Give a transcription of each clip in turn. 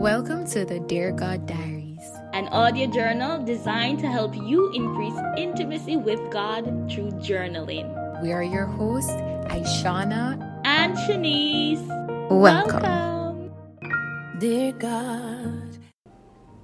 Welcome to the Dear God Diaries, an audio journal designed to help you increase intimacy with God through journaling. We are your hosts, Aishana and Shanice. Welcome. Welcome. Dear God,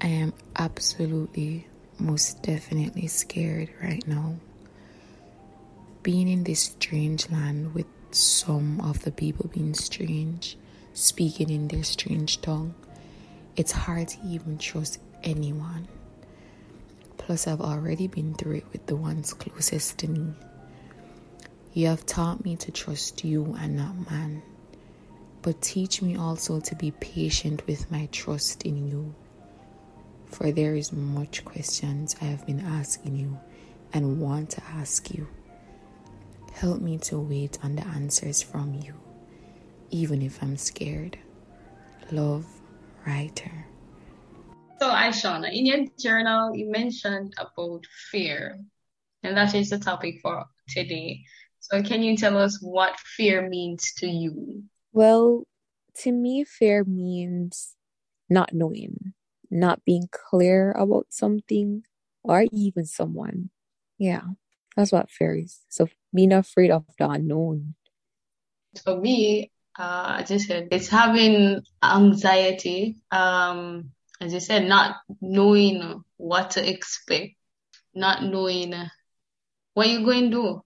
I am absolutely, most definitely scared right now. Being in this strange land with some of the people being strange, speaking in their strange tongue it's hard to even trust anyone. Plus, I've already been through it with the ones closest to me. You have taught me to trust you and not man. But teach me also to be patient with my trust in you. For there is much questions I have been asking you and want to ask you. Help me to wait on the answers from you, even if I'm scared. Love, writer. So, Aishana, in your journal, you mentioned about fear, and that is the topic for today. So, can you tell us what fear means to you? Well, to me, fear means not knowing, not being clear about something or even someone. Yeah, that's what fear is. So, being afraid of the unknown. For me, uh, as I said, it's having anxiety. Um, as I said, not knowing what to expect, not knowing what you're going to do,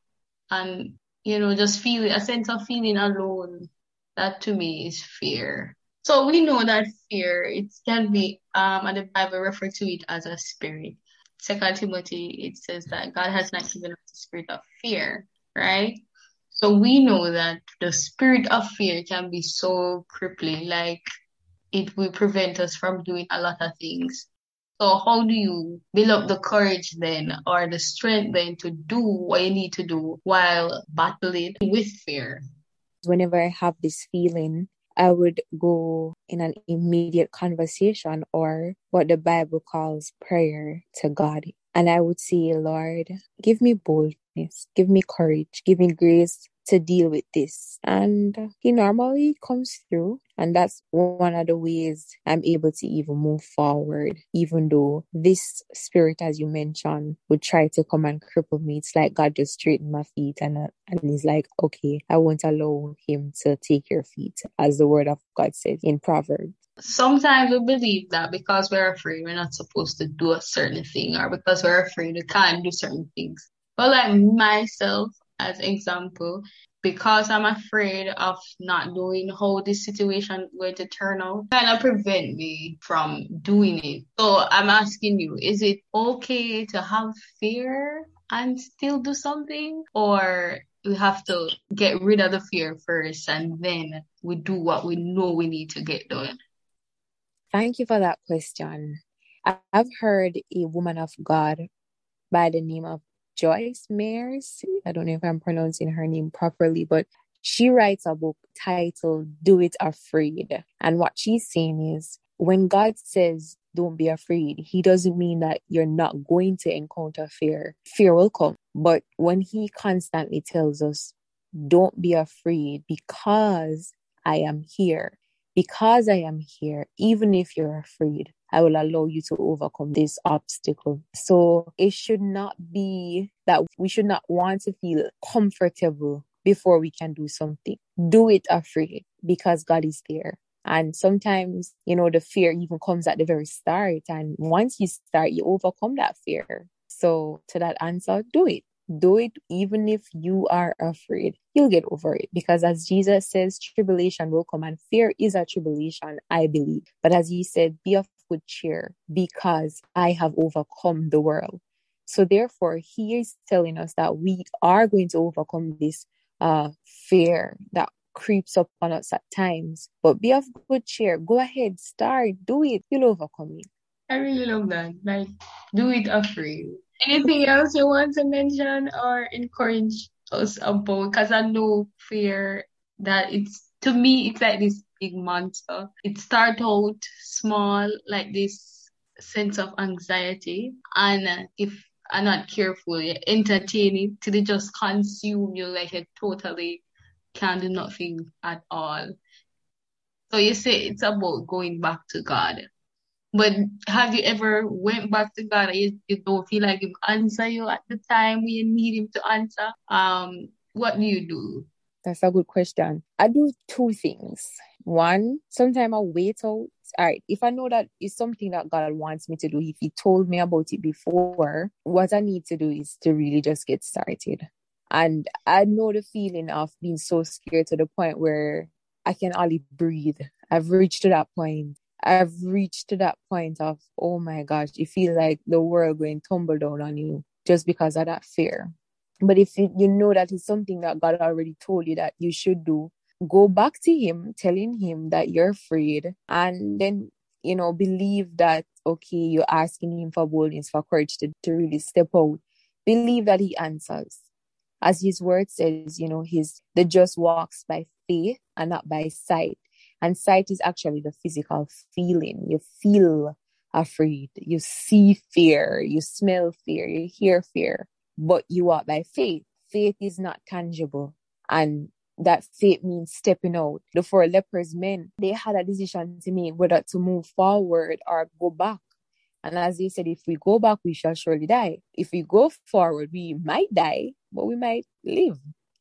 and you know, just feeling a sense of feeling alone. That to me is fear. So we know that fear it can be, um, and the Bible refer to it as a spirit. Second Timothy it says that God has not given us the spirit of fear, right? So we know that the spirit of fear can be so crippling, like it will prevent us from doing a lot of things. So how do you build up the courage then or the strength then to do what you need to do while battling with fear? Whenever I have this feeling, I would go in an immediate conversation or what the Bible calls prayer to God. And I would say, Lord, give me boldness, give me courage, give me grace to deal with this. And he normally comes through. And that's one of the ways I'm able to even move forward, even though this spirit, as you mentioned, would try to come and cripple me. It's like God just straightened my feet and, and he's like, okay, I won't allow him to take your feet, as the word of God says in Proverbs. Sometimes we believe that because we're afraid, we're not supposed to do a certain thing, or because we're afraid we can't do certain things. But like myself, as example, because I'm afraid of not knowing how this situation going to turn out, kind of prevent me from doing it. So I'm asking you, is it okay to have fear and still do something? Or we have to get rid of the fear first and then we do what we know we need to get done? Thank you for that question. I've heard a woman of God by the name of Joyce Myers. I don't know if I'm pronouncing her name properly, but she writes a book titled Do It Afraid. And what she's saying is when God says, don't be afraid, He doesn't mean that you're not going to encounter fear. Fear will come. But when He constantly tells us, don't be afraid because I am here, because I am here, even if you're afraid, I will allow you to overcome this obstacle. So it should not be that we should not want to feel comfortable before we can do something. Do it afraid because God is there. And sometimes, you know, the fear even comes at the very start. And once you start, you overcome that fear. So to that answer, do it. Do it even if you are afraid. You'll get over it because as Jesus says, tribulation will come and fear is a tribulation, I believe. But as he said, be of good cheer because I have overcome the world. So therefore, he is telling us that we are going to overcome this uh, fear that creeps up on us at times. But be of good cheer. Go ahead, start, do it. You'll overcome it. I really love that. Like, do it afraid. Anything else you want to mention or encourage us about? Because I know fear that it's to me it's like this big monster. It starts out small, like this sense of anxiety, and if I'm not careful, you entertain it till it just consume you like it totally can't do nothing at all. So you say it's about going back to God. But have you ever went back to God and you, you don't feel like Him answer you at the time when you need Him to answer? Um, what do you do? That's a good question. I do two things. One, sometimes I wait out. All right, if I know that it's something that God wants me to do, if He told me about it before, what I need to do is to really just get started. And I know the feeling of being so scared to the point where I can only breathe. I've reached to that point. I've reached to that point of, oh my gosh, you feel like the world going tumble down on you just because of that fear. But if you, you know that it's something that God already told you that you should do, go back to Him, telling Him that you're afraid, and then, you know, believe that, okay, you're asking Him for boldness, for courage to, to really step out. Believe that He answers. As His word says, you know, His the just walks by faith and not by sight. And sight is actually the physical feeling. You feel afraid, you see fear, you smell fear, you hear fear but you walk by faith. Faith is not tangible. And that faith means stepping out. The four lepers men, they had a decision to make whether to move forward or go back. And as they said, if we go back, we shall surely die. If we go forward, we might die, but we might live.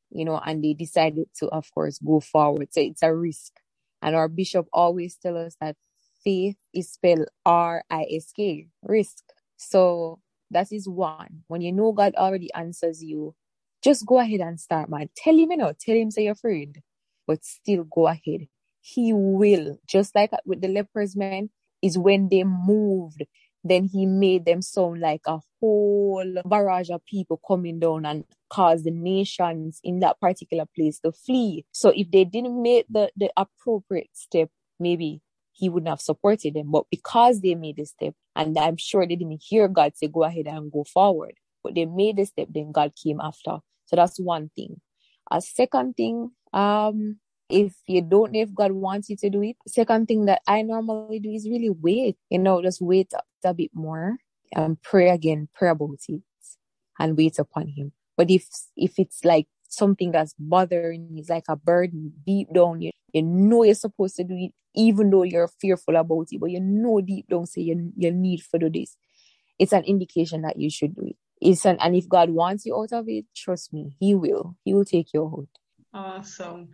You know, and they decided to, of course, go forward. So it's a risk. And our bishop always tell us that faith is spelled R-I-S-K, risk. So that is one. When you know God already answers you, just go ahead and start, man. Tell him, you know, tell him say you're afraid, but still go ahead. He will. Just like with the lepers, man, is when they moved, then he made them sound like a whole barrage of people coming down and cause the nations in that particular place to flee. So if they didn't make the, the appropriate step, maybe he wouldn't have supported them. But because they made a step, and I'm sure they didn't hear God say, go ahead and go forward, but they made a step, then God came after. So that's one thing. A second thing, um, if you don't know if God wants you to do it, second thing that I normally do is really wait, you know, just wait a bit more and pray again, pray about it and wait upon him. But if if it's like something that's bothering you, it's like a burden deep down, you, you know you're supposed to do it, even though you're fearful about it, but you know deep down say you, you need to do this. It's an indication that you should do it. It's an, and if God wants you out of it, trust me, He will. He will take you out. Awesome.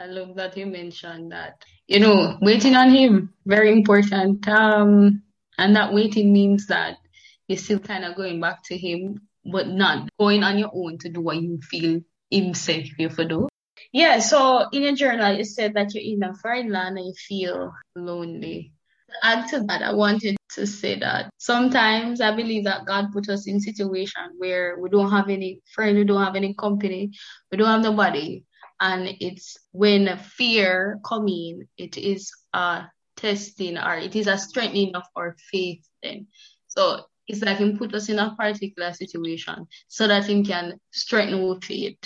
I love that you mentioned that. You know, waiting on Him, very important. Um, and that waiting means that you're still kind of going back to Him, but not going on your own to do what you feel Him sent you for do. Yeah, so in your journal, you said that you're in a foreign land and you feel lonely. Add to that, I wanted to say that sometimes I believe that God put us in situation where we don't have any friend, we don't have any company, we don't have nobody. And it's when fear come in, it is a testing or it is a strengthening of our faith then. So it's like He put us in a particular situation so that He can strengthen our faith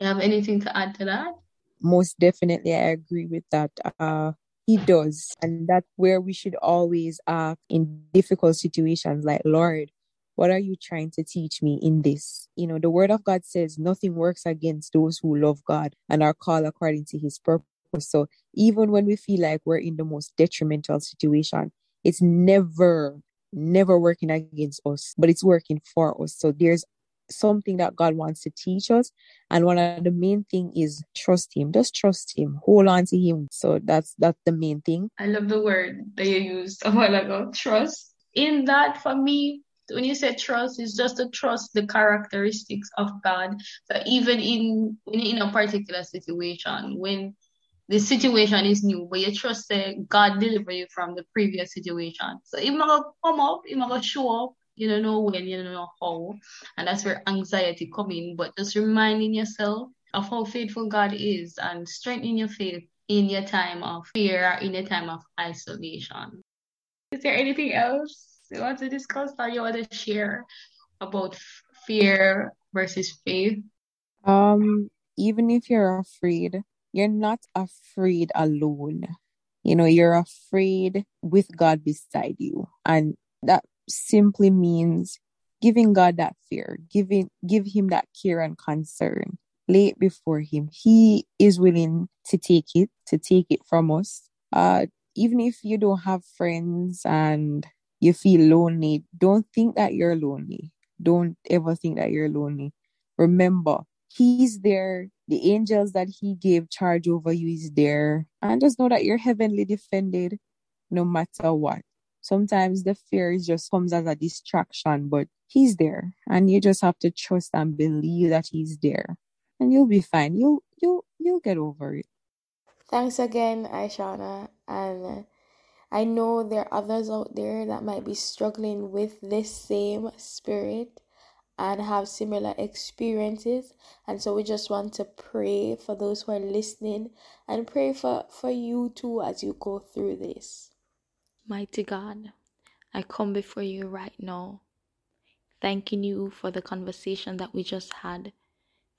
you have anything to add to that? Most definitely, I agree with that. Uh, he does. And that's where we should always act in difficult situations like, Lord, what are you trying to teach me in this? You know, the word of God says nothing works against those who love God and are called according to his purpose. So even when we feel like we're in the most detrimental situation, it's never, never working against us, but it's working for us. So there's something that God wants to teach us. And one of the main thing is trust him. Just trust him. Hold on to him. So that's that's the main thing. I love the word that you used a while ago. Trust. In that for me, when you say trust, it's just to trust the characteristics of God. So even in in a particular situation, when the situation is new, but you trust that God deliver you from the previous situation. So it might come up, it might show up, you don't know when, you don't know how. And that's where anxiety come in. But just reminding yourself of how faithful God is and strengthening your faith in your time of fear, in your time of isolation. Is there anything else you want to discuss or you want to share about fear versus faith? Um, even if you're afraid, you're not afraid alone. You know, you're afraid with God beside you. And that simply means giving God that fear, giving give him that care and concern. Lay it before him. He is willing to take it, to take it from us. Uh, even if you don't have friends and you feel lonely, don't think that you're lonely. Don't ever think that you're lonely. Remember, He's there. The angels that He gave charge over you is there. And just know that you're heavenly defended no matter what. Sometimes the fear just comes as a distraction, but He's there. And you just have to trust and believe that He's there. And you'll be fine. You'll you'll you'll get over it. Thanks again, Aishana. And I know there are others out there that might be struggling with this same spirit and have similar experiences. And so we just want to pray for those who are listening and pray for, for you too as you go through this. Mighty God, I come before you right now, thanking you for the conversation that we just had.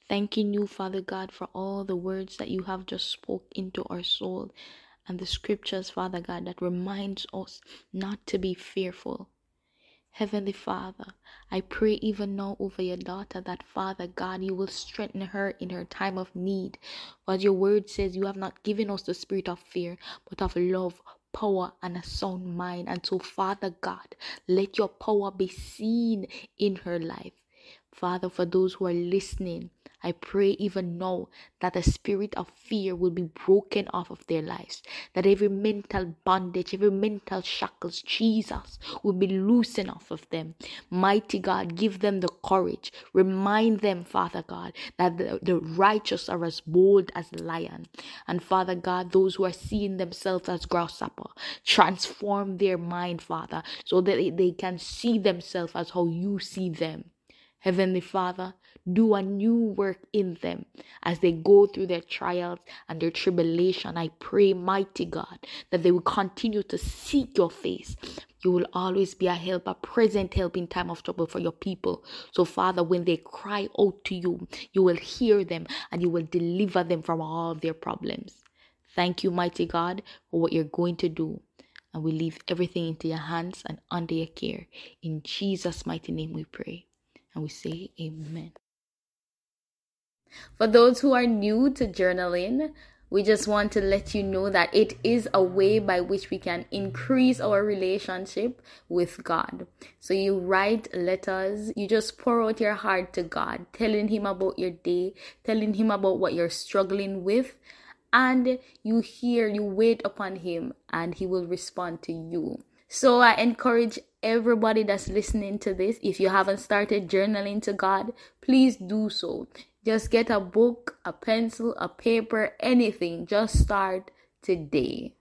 Thanking you, Father God, for all the words that you have just spoke into our soul and the scriptures, Father God, that reminds us not to be fearful. Heavenly Father, I pray even now over your daughter that Father God, you will strengthen her in her time of need. For your word says, you have not given us the spirit of fear, but of love, power, and a sound mind. And so, Father God, let your power be seen in her life. Father, for those who are listening, I pray even now that the spirit of fear will be broken off of their lives, that every mental bondage, every mental shackles, Jesus, will be loosened off of them. Mighty God, give them the courage. Remind them, Father God, that the, the righteous are as bold as lion. And Father God, those who are seeing themselves as grasshopper, transform their mind, Father, so that they can see themselves as how you see them. Heavenly Father, do a new work in them as they go through their trials and their tribulation. I pray, mighty God, that they will continue to seek your face. You will always be a help, a present help in time of trouble for your people. So, Father, when they cry out to you, you will hear them and you will deliver them from all their problems. Thank you, mighty God, for what you're going to do. And we leave everything into your hands and under your care. In Jesus' mighty name we pray. And we say, Amen. For those who are new to journaling, we just want to let you know that it is a way by which we can increase our relationship with God. So you write letters, you just pour out your heart to God, telling Him about your day, telling Him about what you're struggling with, and you hear, you wait upon Him, and He will respond to you. So I encourage everybody that's listening to this, if you haven't started journaling to God, please do so. Just get a book, a pencil, a paper, anything. Just start today.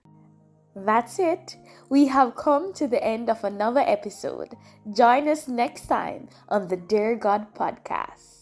That's it. We have come to the end of another episode. Join us next time on the Dear God podcast.